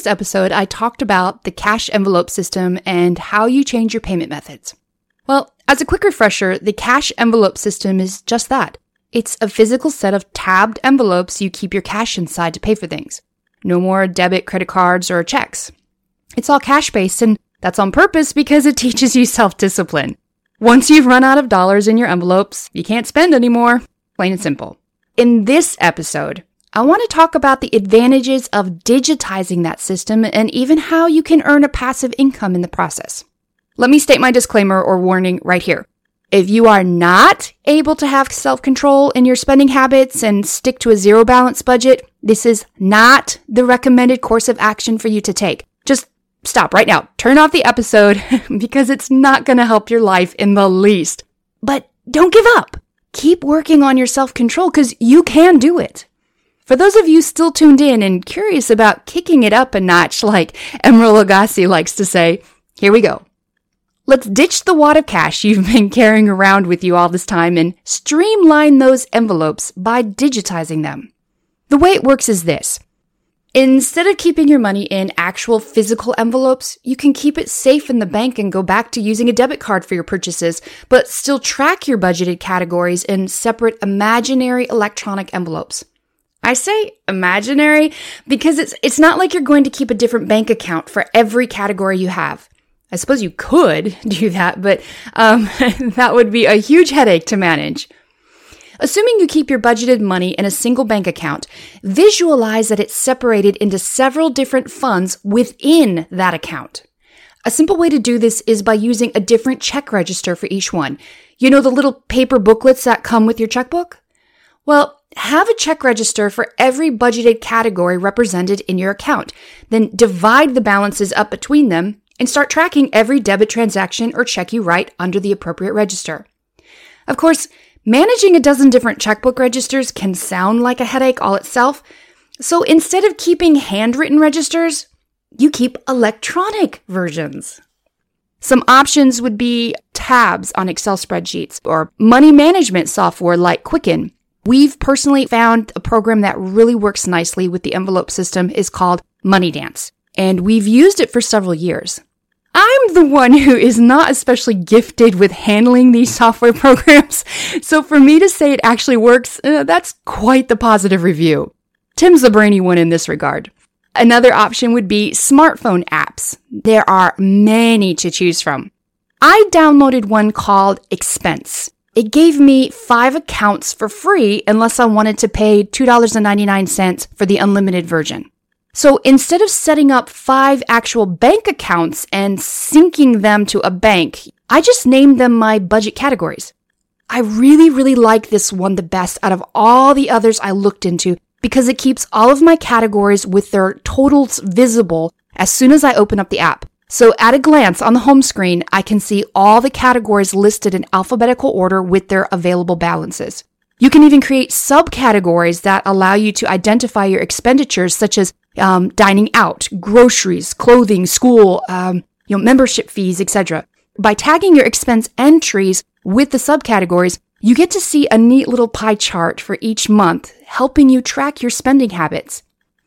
Previous episode, I talked about the cash envelope system and how you change your payment methods. Well, as a quick refresher, the cash envelope system is just that. It's a physical set of tabbed envelopes you keep your cash inside to pay for things. No more debit, credit cards, or checks. It's all cash based, and that's on purpose because it teaches you self discipline. Once you've run out of dollars in your envelopes, you can't spend anymore. Plain and simple. In this episode, I want to talk about the advantages of digitizing that system and even how you can earn a passive income in the process. Let me state my disclaimer or warning right here. If you are not able to have self control in your spending habits and stick to a zero balance budget, this is not the recommended course of action for you to take. Just stop right now. Turn off the episode because it's not going to help your life in the least. But don't give up. Keep working on your self control because you can do it. For those of you still tuned in and curious about kicking it up a notch, like Emeril Lagasse likes to say, here we go. Let's ditch the wad of cash you've been carrying around with you all this time and streamline those envelopes by digitizing them. The way it works is this. Instead of keeping your money in actual physical envelopes, you can keep it safe in the bank and go back to using a debit card for your purchases, but still track your budgeted categories in separate imaginary electronic envelopes. I say imaginary because it's, it's not like you're going to keep a different bank account for every category you have. I suppose you could do that, but um, that would be a huge headache to manage. Assuming you keep your budgeted money in a single bank account, visualize that it's separated into several different funds within that account. A simple way to do this is by using a different check register for each one. You know the little paper booklets that come with your checkbook? Well, have a check register for every budgeted category represented in your account. Then divide the balances up between them and start tracking every debit transaction or check you write under the appropriate register. Of course, managing a dozen different checkbook registers can sound like a headache all itself. So instead of keeping handwritten registers, you keep electronic versions. Some options would be tabs on Excel spreadsheets or money management software like Quicken. We've personally found a program that really works nicely with the envelope system is called MoneyDance, and we've used it for several years. I'm the one who is not especially gifted with handling these software programs. So for me to say it actually works, uh, that's quite the positive review. Tim's the brainy one in this regard. Another option would be smartphone apps. There are many to choose from. I downloaded one called Expense. It gave me five accounts for free unless I wanted to pay $2.99 for the unlimited version. So instead of setting up five actual bank accounts and syncing them to a bank, I just named them my budget categories. I really, really like this one the best out of all the others I looked into because it keeps all of my categories with their totals visible as soon as I open up the app. So at a glance on the home screen, I can see all the categories listed in alphabetical order with their available balances. You can even create subcategories that allow you to identify your expenditures, such as um, dining out, groceries, clothing, school, um, you know, membership fees, etc. By tagging your expense entries with the subcategories, you get to see a neat little pie chart for each month, helping you track your spending habits.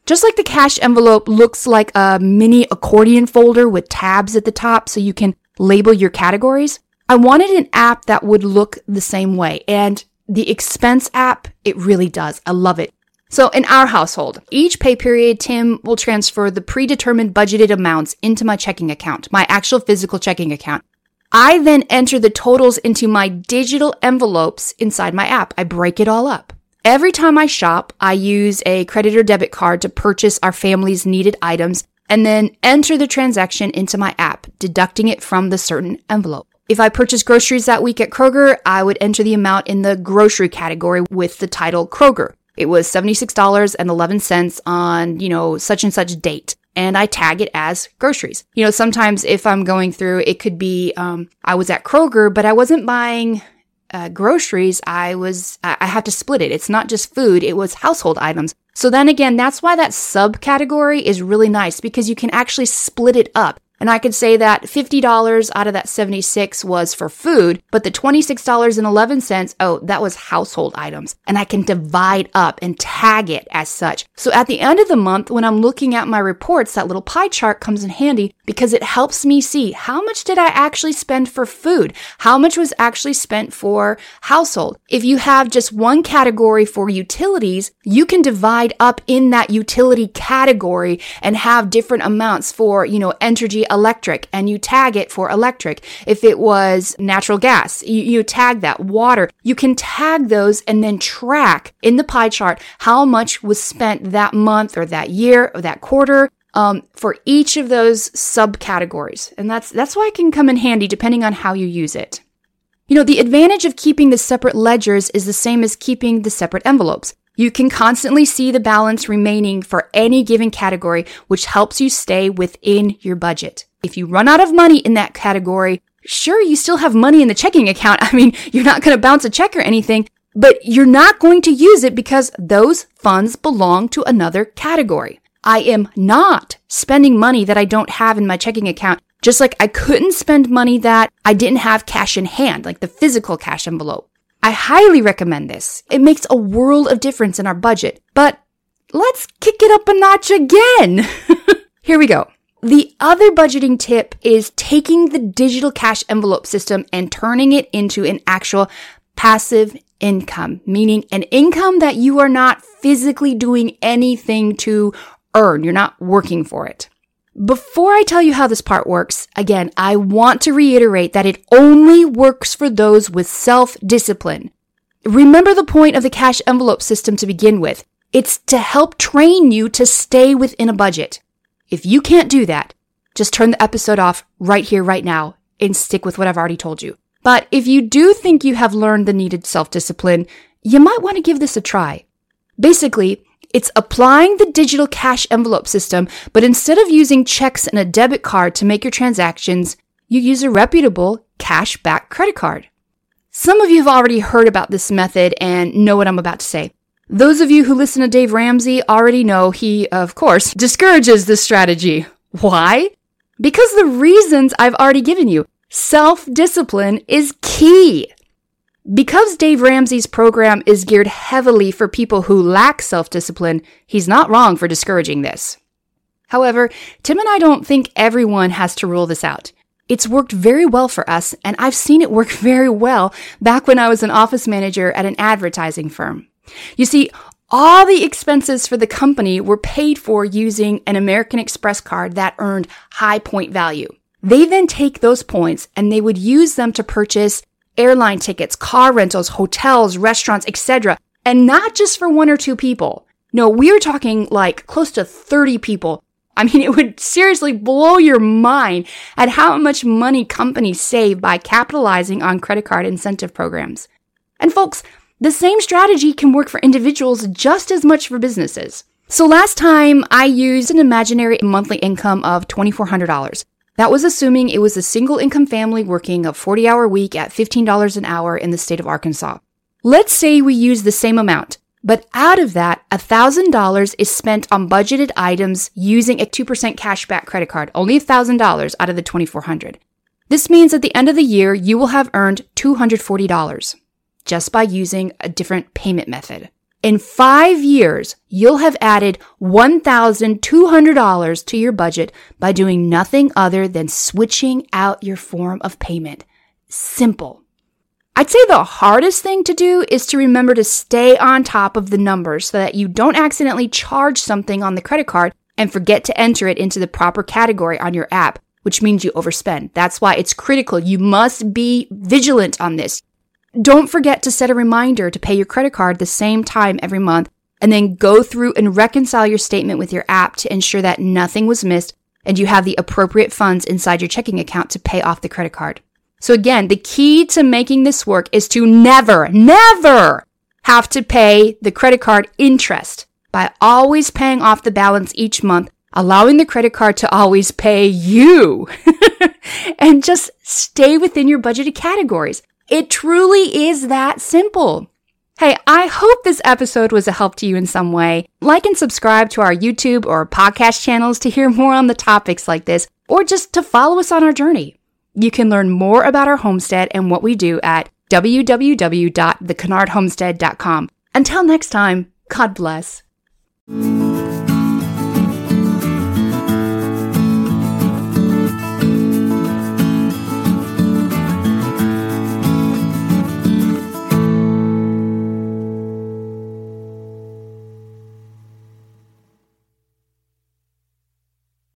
Just like the cash envelope looks like a mini accordion folder with tabs at the top so you can label your categories, I wanted an app that would look the same way. And the expense app, it really does. I love it. So in our household, each pay period, Tim will transfer the predetermined budgeted amounts into my checking account, my actual physical checking account. I then enter the totals into my digital envelopes inside my app. I break it all up. Every time I shop, I use a credit or debit card to purchase our family's needed items and then enter the transaction into my app, deducting it from the certain envelope. If I purchase groceries that week at Kroger, I would enter the amount in the grocery category with the title Kroger. It was $76.11 on, you know, such and such date. And I tag it as groceries. You know, sometimes if I'm going through, it could be, um, I was at Kroger, but I wasn't buying uh, groceries. I was, I have to split it. It's not just food. It was household items. So then again, that's why that subcategory is really nice because you can actually split it up. And I could say that $50 out of that 76 was for food, but the $26.11, oh, that was household items. And I can divide up and tag it as such. So at the end of the month, when I'm looking at my reports, that little pie chart comes in handy because it helps me see how much did I actually spend for food? How much was actually spent for household? If you have just one category for utilities, you can divide up in that utility category and have different amounts for, you know, energy electric and you tag it for electric. If it was natural gas, you, you tag that water. You can tag those and then track in the pie chart how much was spent that month or that year or that quarter um, for each of those subcategories. And that's, that's why it can come in handy depending on how you use it. You know, the advantage of keeping the separate ledgers is the same as keeping the separate envelopes. You can constantly see the balance remaining for any given category, which helps you stay within your budget. If you run out of money in that category, sure, you still have money in the checking account. I mean, you're not going to bounce a check or anything, but you're not going to use it because those funds belong to another category. I am not spending money that I don't have in my checking account. Just like I couldn't spend money that I didn't have cash in hand, like the physical cash envelope. I highly recommend this. It makes a world of difference in our budget. But let's kick it up a notch again. Here we go. The other budgeting tip is taking the digital cash envelope system and turning it into an actual passive income, meaning an income that you are not physically doing anything to earn. You're not working for it. Before I tell you how this part works, again, I want to reiterate that it only works for those with self discipline. Remember the point of the cash envelope system to begin with. It's to help train you to stay within a budget. If you can't do that, just turn the episode off right here, right now, and stick with what I've already told you. But if you do think you have learned the needed self discipline, you might want to give this a try. Basically, it's applying the digital cash envelope system, but instead of using checks and a debit card to make your transactions, you use a reputable cash back credit card. Some of you have already heard about this method and know what I'm about to say. Those of you who listen to Dave Ramsey already know he, of course, discourages this strategy. Why? Because the reasons I've already given you. Self discipline is key. Because Dave Ramsey's program is geared heavily for people who lack self discipline, he's not wrong for discouraging this. However, Tim and I don't think everyone has to rule this out. It's worked very well for us, and I've seen it work very well back when I was an office manager at an advertising firm. You see, all the expenses for the company were paid for using an American Express card that earned high point value. They then take those points and they would use them to purchase airline tickets, car rentals, hotels, restaurants, etc. And not just for one or two people. No, we are talking like close to 30 people. I mean, it would seriously blow your mind at how much money companies save by capitalizing on credit card incentive programs. And folks, the same strategy can work for individuals just as much for businesses. So last time I used an imaginary monthly income of $2,400. That was assuming it was a single income family working a 40 hour week at $15 an hour in the state of Arkansas. Let's say we use the same amount, but out of that, $1,000 is spent on budgeted items using a 2% cashback credit card, only $1,000 out of the 2,400. This means at the end of the year, you will have earned $240 just by using a different payment method. In five years, you'll have added $1,200 to your budget by doing nothing other than switching out your form of payment. Simple. I'd say the hardest thing to do is to remember to stay on top of the numbers so that you don't accidentally charge something on the credit card and forget to enter it into the proper category on your app, which means you overspend. That's why it's critical. You must be vigilant on this. Don't forget to set a reminder to pay your credit card the same time every month and then go through and reconcile your statement with your app to ensure that nothing was missed and you have the appropriate funds inside your checking account to pay off the credit card. So again, the key to making this work is to never, never have to pay the credit card interest by always paying off the balance each month, allowing the credit card to always pay you and just stay within your budgeted categories. It truly is that simple. Hey, I hope this episode was a help to you in some way. Like and subscribe to our YouTube or podcast channels to hear more on the topics like this, or just to follow us on our journey. You can learn more about our homestead and what we do at www.thekennardhomestead.com. Until next time, God bless.